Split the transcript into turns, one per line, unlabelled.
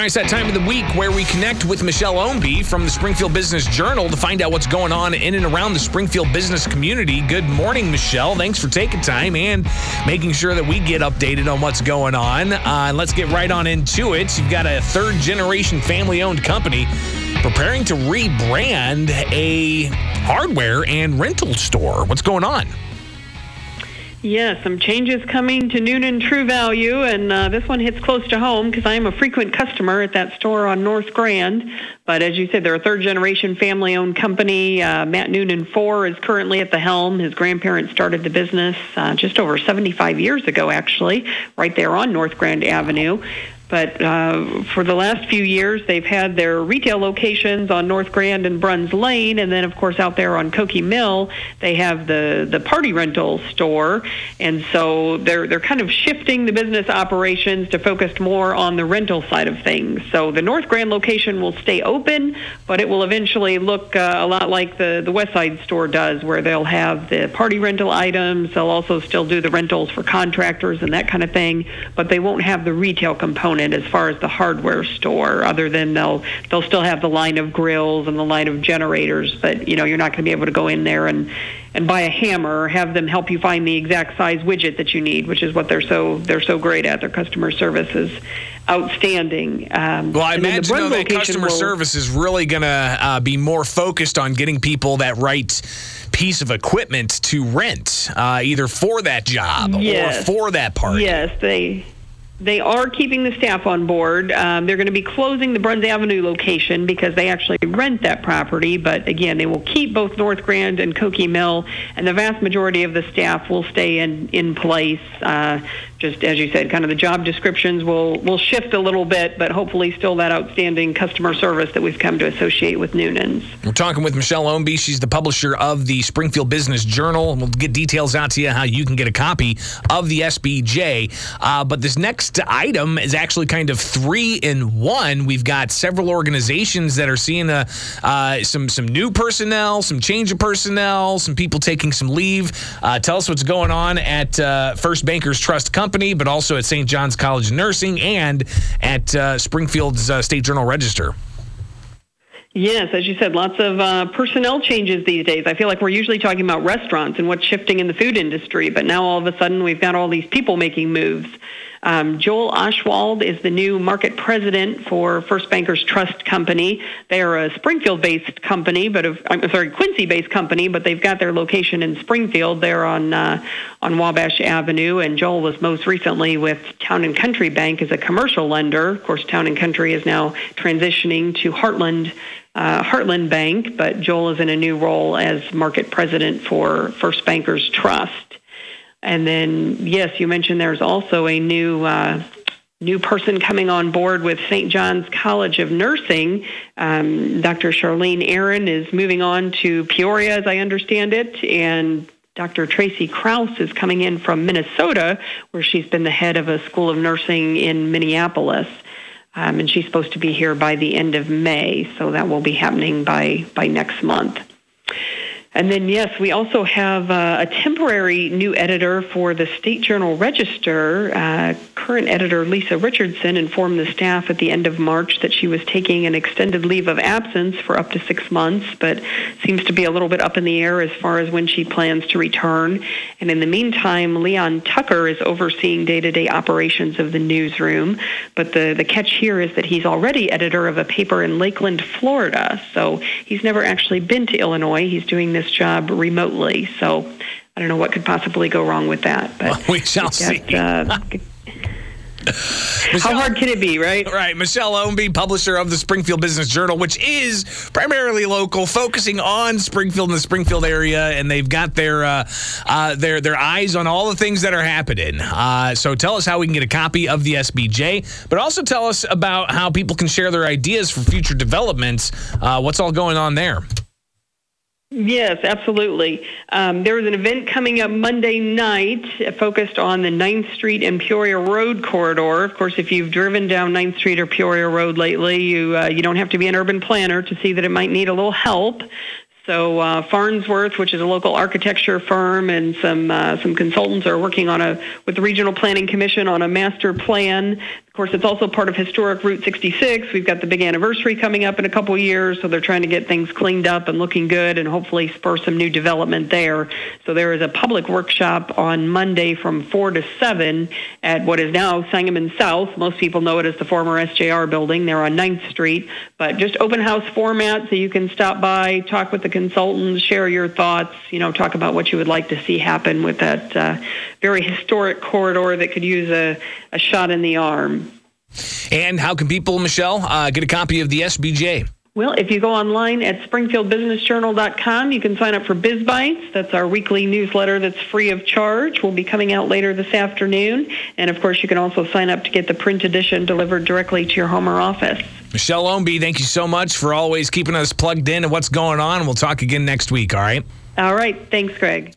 Sorry, it's that time of the week where we connect with Michelle Ownbey from the Springfield Business Journal to find out what's going on in and around the Springfield business community. Good morning, Michelle. Thanks for taking time and making sure that we get updated on what's going on. Uh, let's get right on into it. You've got a third generation family owned company preparing to rebrand a hardware and rental store. What's going on?
Yes, some changes coming to Noonan True Value, and uh, this one hits close to home because I am a frequent customer at that store on North Grand. But as you said, they're a third generation family owned company. Uh, Matt Noonan IV is currently at the helm. His grandparents started the business uh, just over 75 years ago, actually, right there on North Grand Avenue. But uh, for the last few years, they've had their retail locations on North Grand and Bruns Lane, and then, of course, out there on Koke Mill, they have the the party rental store. And so they're they're kind of shifting the business operations to focus more on the rental side of things. So the North Grand location will stay open, but it will eventually look uh, a lot like the the West Side store does, where they'll have the party rental items. They'll also still do the rentals for contractors and that kind of thing, but they won't have the retail component component as far as the hardware store, other than they'll they'll still have the line of grills and the line of generators, but you know you're not going to be able to go in there and and buy a hammer or have them help you find the exact size widget that you need, which is what they're so they're so great at. Their customer service is outstanding.
Um, well, I imagine though, that customer will, service is really going to uh, be more focused on getting people that right piece of equipment to rent, uh, either for that job yes. or for that party.
Yes, they they are keeping the staff on board. Um, they're going to be closing the Bruns Avenue location because they actually rent that property. But again, they will keep both North Grand and Koke Mill, and the vast majority of the staff will stay in in place. Uh, just as you said, kind of the job descriptions will will shift a little bit, but hopefully still that outstanding customer service that we've come to associate with Noonan's.
We're talking with Michelle Ownbey. She's the publisher of the Springfield Business Journal. We'll get details out to you how you can get a copy of the SBJ. Uh, but this next item is actually kind of three in one. We've got several organizations that are seeing a, uh, some some new personnel, some change of personnel, some people taking some leave. Uh, tell us what's going on at uh, First Bankers Trust Company Company, but also at St. John's College of Nursing and at uh, Springfield's uh, State Journal Register.
Yes, as you said, lots of uh, personnel changes these days. I feel like we're usually talking about restaurants and what's shifting in the food industry, but now all of a sudden we've got all these people making moves. Um, Joel Oshwald is the new market president for First Bankers Trust Company. They are a Springfield-based company, but of, I'm sorry, Quincy-based company, but they've got their location in Springfield. They're on uh, on Wabash Avenue, and Joel was most recently with Town and Country Bank as a commercial lender. Of course, Town and Country is now transitioning to Heartland. Uh, Heartland Bank, but Joel is in a new role as market president for First Bankers Trust. And then, yes, you mentioned there's also a new uh, new person coming on board with St. John's College of Nursing. Um, Dr. Charlene Aaron is moving on to Peoria, as I understand it, and Dr. Tracy Kraus is coming in from Minnesota, where she's been the head of a school of nursing in Minneapolis. Um, and she's supposed to be here by the end of May, so that will be happening by, by next month. And then, yes, we also have uh, a temporary new editor for the State Journal Register. Uh, current editor Lisa Richardson informed the staff at the end of March that she was taking an extended leave of absence for up to six months, but seems to be a little bit up in the air as far as when she plans to return. And in the meantime, Leon Tucker is overseeing day to day operations of the newsroom. But the, the catch here is that he's already editor of a paper in Lakeland, Florida. So he's never actually been to Illinois. He's doing this this job remotely. So I don't know what could possibly go wrong with that.
But well, we shall see. Uh,
Michelle, How hard can it be, right?
Right. Michelle Ownbey, publisher of the Springfield Business Journal, which is primarily local, focusing on Springfield and the Springfield area, and they've got their uh, uh, their their eyes on all the things that are happening. Uh, so tell us how we can get a copy of the SBJ, but also tell us about how people can share their ideas for future developments. Uh, what's all going on there?
Yes, absolutely. Um, there is an event coming up Monday night focused on the 9th Street and Peoria Road corridor. Of course, if you've driven down 9th Street or Peoria Road lately, you uh, you don't have to be an urban planner to see that it might need a little help. So uh, Farnsworth, which is a local architecture firm, and some uh, some consultants are working on a with the Regional Planning Commission on a master plan course, it's also part of historic Route 66. We've got the big anniversary coming up in a couple of years, so they're trying to get things cleaned up and looking good and hopefully spur some new development there. So there is a public workshop on Monday from 4 to 7 at what is now Sangamon South. Most people know it as the former SJR building. They're on 9th Street, but just open house format so you can stop by, talk with the consultants, share your thoughts, you know, talk about what you would like to see happen with that uh, very historic corridor that could use a, a shot in the arm.
And how can people, Michelle, uh, get a copy of the SBJ?
Well, if you go online at springfieldbusinessjournal.com, you can sign up for BizBytes. That's our weekly newsletter that's free of charge. We'll be coming out later this afternoon. And of course, you can also sign up to get the print edition delivered directly to your home or office.
Michelle Ownbey, thank you so much for always keeping us plugged in and what's going on. We'll talk again next week, all right?
All right. Thanks, Greg.